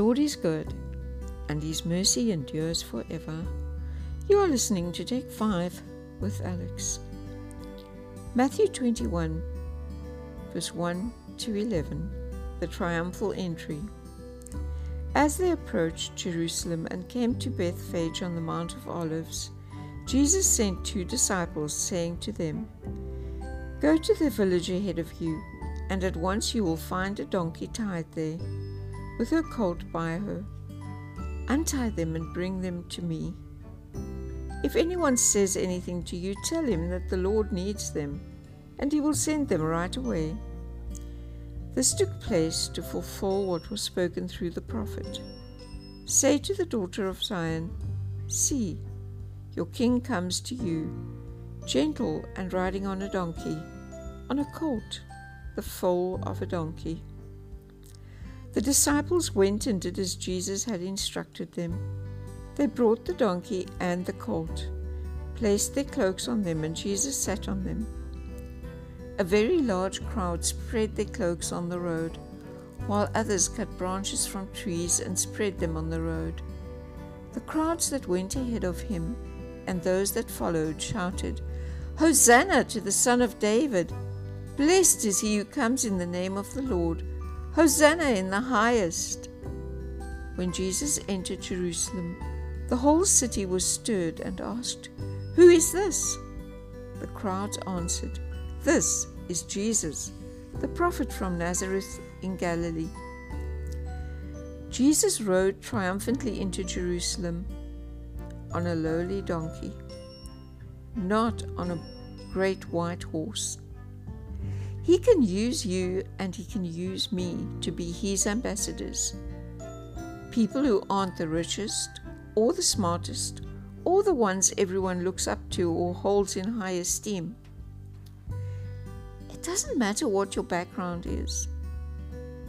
Lord is good, and his mercy endures forever. You are listening to Take 5 with Alex. Matthew 21, verse 1 to 11, the triumphal entry. As they approached Jerusalem and came to Bethphage on the Mount of Olives, Jesus sent two disciples, saying to them, Go to the village ahead of you, and at once you will find a donkey tied there, with her colt by her. Untie them and bring them to me. If anyone says anything to you, tell him that the Lord needs them, and he will send them right away. This took place to fulfill what was spoken through the prophet. Say to the daughter of Zion, See, your king comes to you, gentle and riding on a donkey, on a colt, the foal of a donkey. The disciples went and did as Jesus had instructed them. They brought the donkey and the colt, placed their cloaks on them, and Jesus sat on them. A very large crowd spread their cloaks on the road, while others cut branches from trees and spread them on the road. The crowds that went ahead of him and those that followed shouted, Hosanna to the Son of David! Blessed is he who comes in the name of the Lord! Hosanna in the highest! When Jesus entered Jerusalem, the whole city was stirred and asked, Who is this? The crowds answered, this is Jesus, the prophet from Nazareth in Galilee. Jesus rode triumphantly into Jerusalem on a lowly donkey, not on a great white horse. He can use you and he can use me to be his ambassadors. People who aren't the richest or the smartest or the ones everyone looks up to or holds in high esteem it doesn't matter what your background is,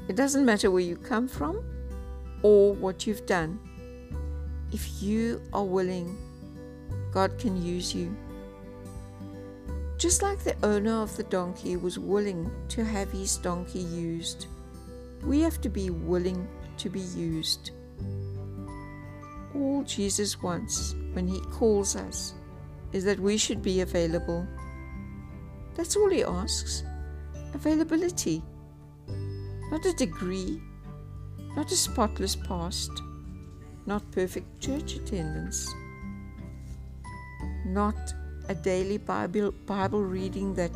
it doesn't matter where you come from or what you've done. If you are willing, God can use you. Just like the owner of the donkey was willing to have his donkey used, we have to be willing to be used. All Jesus wants when he calls us is that we should be available that's all he asks availability. Not a degree, not a spotless past, not perfect church attendance, not a daily Bible, Bible reading that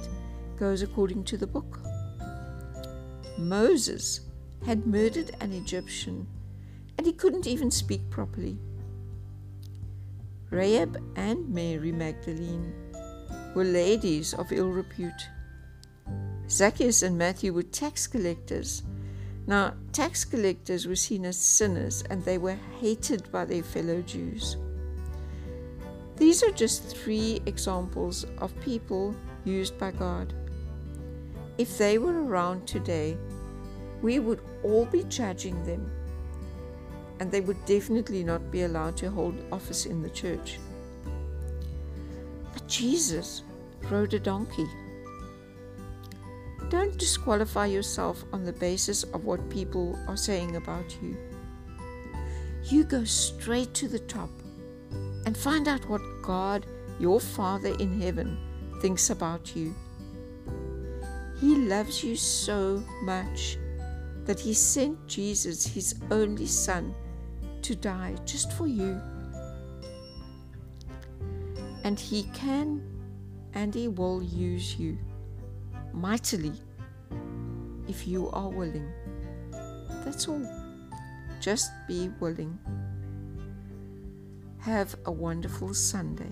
goes according to the book. Moses had murdered an Egyptian and he couldn't even speak properly. Rahab and Mary Magdalene were ladies of ill repute. Zacchaeus and Matthew were tax collectors. Now, tax collectors were seen as sinners and they were hated by their fellow Jews. These are just three examples of people used by God. If they were around today, we would all be judging them, and they would definitely not be allowed to hold office in the church. But Jesus rode a donkey. Don't disqualify yourself on the basis of what people are saying about you. You go straight to the top and find out what God, your Father in heaven, thinks about you. He loves you so much that He sent Jesus, His only Son, to die just for you. And He can and He will use you mightily if you are willing. That's all. Just be willing. Have a wonderful Sunday.